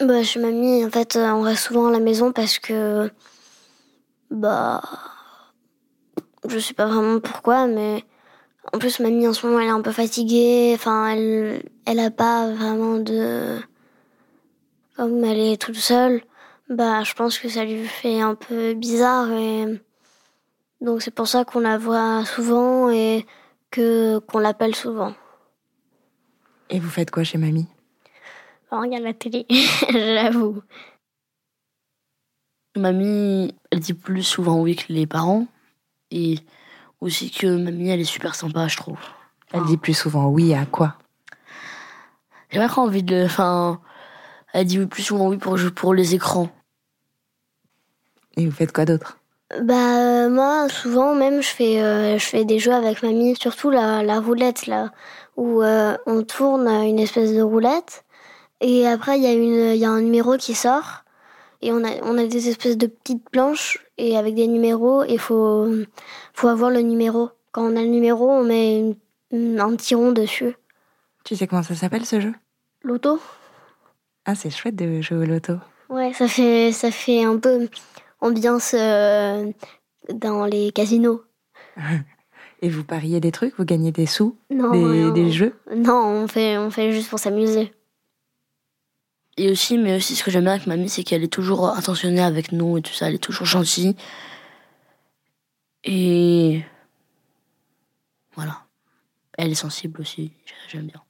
Bah, chez mamie, en fait, on reste souvent à la maison parce que. Bah. Je sais pas vraiment pourquoi, mais. En plus, mamie, en ce moment, elle est un peu fatiguée. Enfin, elle, elle a pas vraiment de. Comme elle est toute seule, bah, je pense que ça lui fait un peu bizarre et. Donc, c'est pour ça qu'on la voit souvent et que qu'on l'appelle souvent. Et vous faites quoi chez mamie? On regarde la télé, j'avoue. Mamie, elle dit plus souvent oui que les parents. Et aussi que mamie, elle est super sympa, je trouve. Elle dit plus souvent oui à quoi? J'ai pas trop envie de. Enfin, elle dit plus souvent oui pour, pour les écrans. Et vous faites quoi d'autre? Bah, moi, souvent, même, je fais, euh, je fais des jeux avec mamie, surtout la, la roulette, là, où euh, on tourne une espèce de roulette. Et après, il y, a une, y a un numéro qui sort. Et on a, on a des espèces de petites planches et avec des numéros. Et il faut, faut avoir le numéro. Quand on a le numéro, on met un petit rond dessus. Tu sais comment ça s'appelle ce jeu? L'auto. Ah, c'est chouette de jouer au loto. Ouais, ça fait, ça fait un peu ambiance euh, dans les casinos. Et vous pariez des trucs? Vous gagnez des sous? Non. Des, des jeux? Non, on fait, on fait juste pour s'amuser. Et aussi, mais aussi ce que j'aime bien avec mamie, c'est qu'elle est toujours attentionnée avec nous et tout ça. Elle est toujours gentille. Et voilà. Elle est sensible aussi. J'aime bien.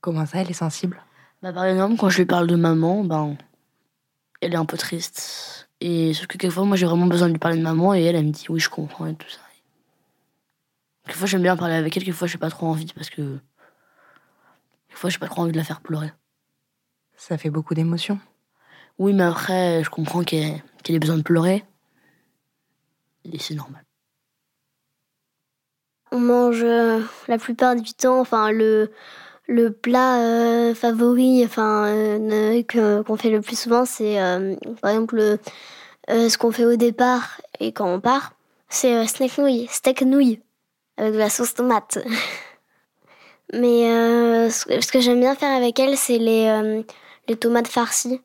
Comment ça, elle est sensible? Bah, Par exemple, quand je lui parle de maman, ben, elle est un peu triste. Et sauf que quelquefois, moi, j'ai vraiment besoin de lui parler de maman et elle, elle me dit oui, je comprends et tout ça. Quelquefois, j'aime bien parler avec elle, quelquefois, j'ai pas trop envie parce que. Quelquefois, j'ai pas trop envie de la faire pleurer. Ça fait beaucoup d'émotions. Oui, mais après, je comprends qu'elle ait besoin de pleurer. Et c'est normal. On mange euh, la plupart du temps, enfin, le, le plat euh, favori, enfin, euh, qu'on fait le plus souvent, c'est par exemple ce qu'on fait au départ et quand on part, c'est steak nouille, steak nouille avec de la sauce tomate. Mais ce que j'aime bien faire avec elle, c'est les, les tomates farcies.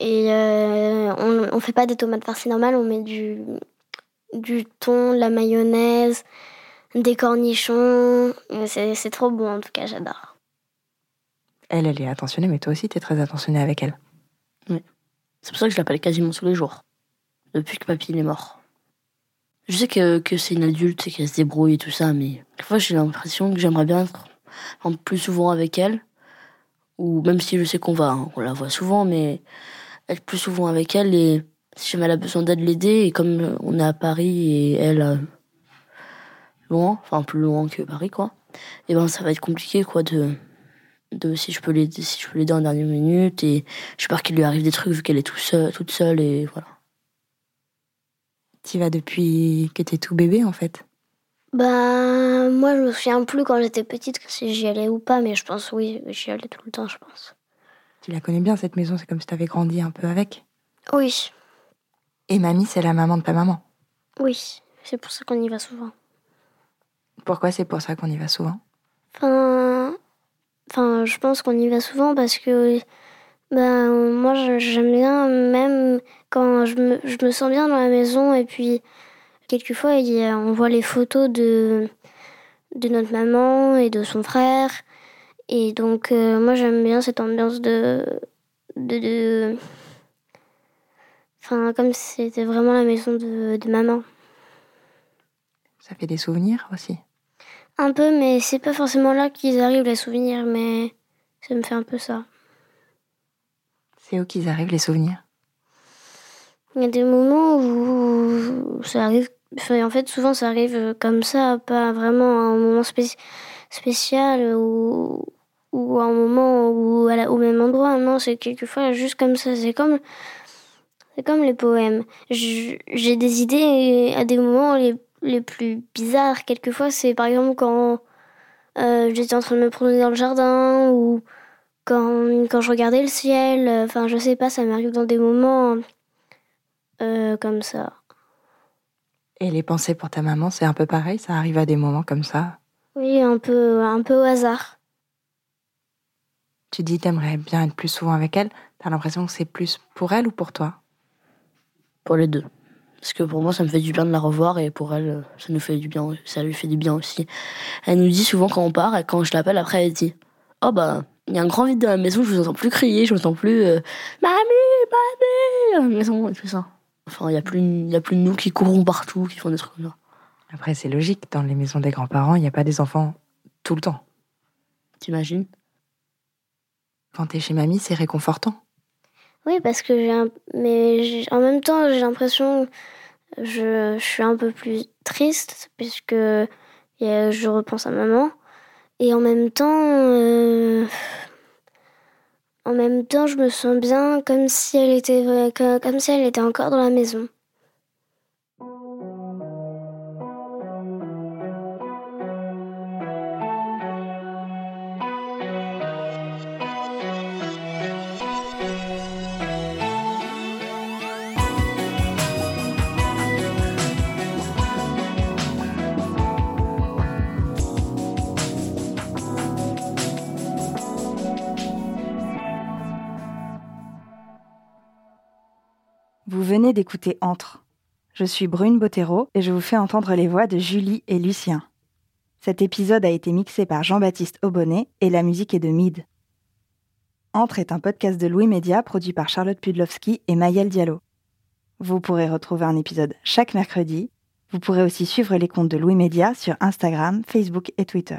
Et on, on fait pas des tomates farcies normales, on met du, du thon, de la mayonnaise, des cornichons. C'est trop bon en tout cas, j'adore. Elle, elle est attentionnée, mais toi aussi, tu es très attentionnée avec elle. Oui. C'est pour ça que je l'appelle quasiment tous les jours. Depuis que papy est mort. Je sais que, que c'est une adulte et qu'elle se débrouille et tout ça, mais fois j'ai l'impression que j'aimerais bien être plus souvent avec elle. Ou même si je sais qu'on va, on la voit souvent, mais être plus souvent avec elle et si jamais elle a besoin d'aide, l'aider. Et comme on est à Paris et elle, euh, loin, enfin plus loin que Paris, quoi, et ben ça va être compliqué, quoi, de, de si je peux l'aider, si je peux l'aider en dernière minute. Et je peur qu'il lui arrive des trucs vu qu'elle est tout seul, toute seule, et voilà. Tu vas depuis que t'es tout bébé, en fait Bah, moi, je me souviens plus quand j'étais petite si j'y allais ou pas, mais je pense oui, j'y allais tout le temps, je pense. Tu la connais bien, cette maison, c'est comme si t'avais grandi un peu avec Oui. Et mamie, c'est la maman de ta maman Oui, c'est pour ça qu'on y va souvent. Pourquoi c'est pour ça qu'on y va souvent? Enfin, enfin, je pense qu'on y va souvent parce que ben, moi, j'aime bien, même quand je me, je me, sens bien dans la maison, et puis quelquefois, on voit les photos de, de notre maman et de son frère. Et donc, euh, moi, j'aime bien cette ambiance de, de, de Enfin, comme c'était vraiment la maison de, de, maman. Ça fait des souvenirs aussi Un peu, mais c'est pas forcément là qu'ils arrivent les souvenirs, mais ça me fait un peu ça. C'est où qu'ils arrivent les souvenirs? Il y a des moments où ça arrive. En fait, souvent ça arrive comme ça, pas vraiment un moment spécial ou, ou un moment où, au même endroit. Non, c'est quelquefois juste comme ça. C'est comme c'est comme les poèmes. J'ai des idées à des moments les, les plus bizarres. Quelquefois, c'est par exemple quand euh, j'étais en train de me promener dans le jardin ou quand, quand je regardais le ciel. Enfin, je sais pas, ça m'arrive dans des moments euh, comme ça. Et les pensées pour ta maman, c'est un peu pareil Ça arrive à des moments comme ça? Oui, un peu, un peu au hasard. Tu dis t'aimerais bien être plus souvent avec elle. T'as l'impression que c'est plus pour elle ou pour toi? Pour les deux. Parce que pour moi, ça me fait du bien de la revoir et pour elle, ça nous fait du bien, ça lui fait du bien aussi. Elle nous dit souvent quand on part et quand je l'appelle après, elle dit Oh bah, il y a un grand vide dans la maison, je vous entends plus crier, je vous entends plus euh, Mamie, mamie dans la maison et tout ça. Enfin, il n'y a, plus, y a plus de nous qui courons partout, qui font des trucs comme ça. Après, c'est logique, dans les maisons des grands-parents, il n'y a pas des enfants tout le temps. T'imagines? Quand t'es chez mamie, c'est réconfortant. Oui, parce que j'ai un... Mais en même temps, j'ai l'impression... Je... je suis un peu plus triste, puisque je repense à maman. Et en même temps... Euh, en même temps, je me sens bien comme si elle était, comme si elle était encore dans la maison. Vous venez d'écouter Entre. Je suis Brune Bottero et je vous fais entendre les voix de Julie et Lucien. Cet épisode a été mixé par Jean-Baptiste Aubonnet et la musique est de Mid. Entre est un podcast de Louis Média produit par Charlotte Pudlowski et Mayel Diallo. Vous pourrez retrouver un épisode chaque mercredi. Vous pourrez aussi suivre les comptes de Louis Média sur Instagram, Facebook et Twitter.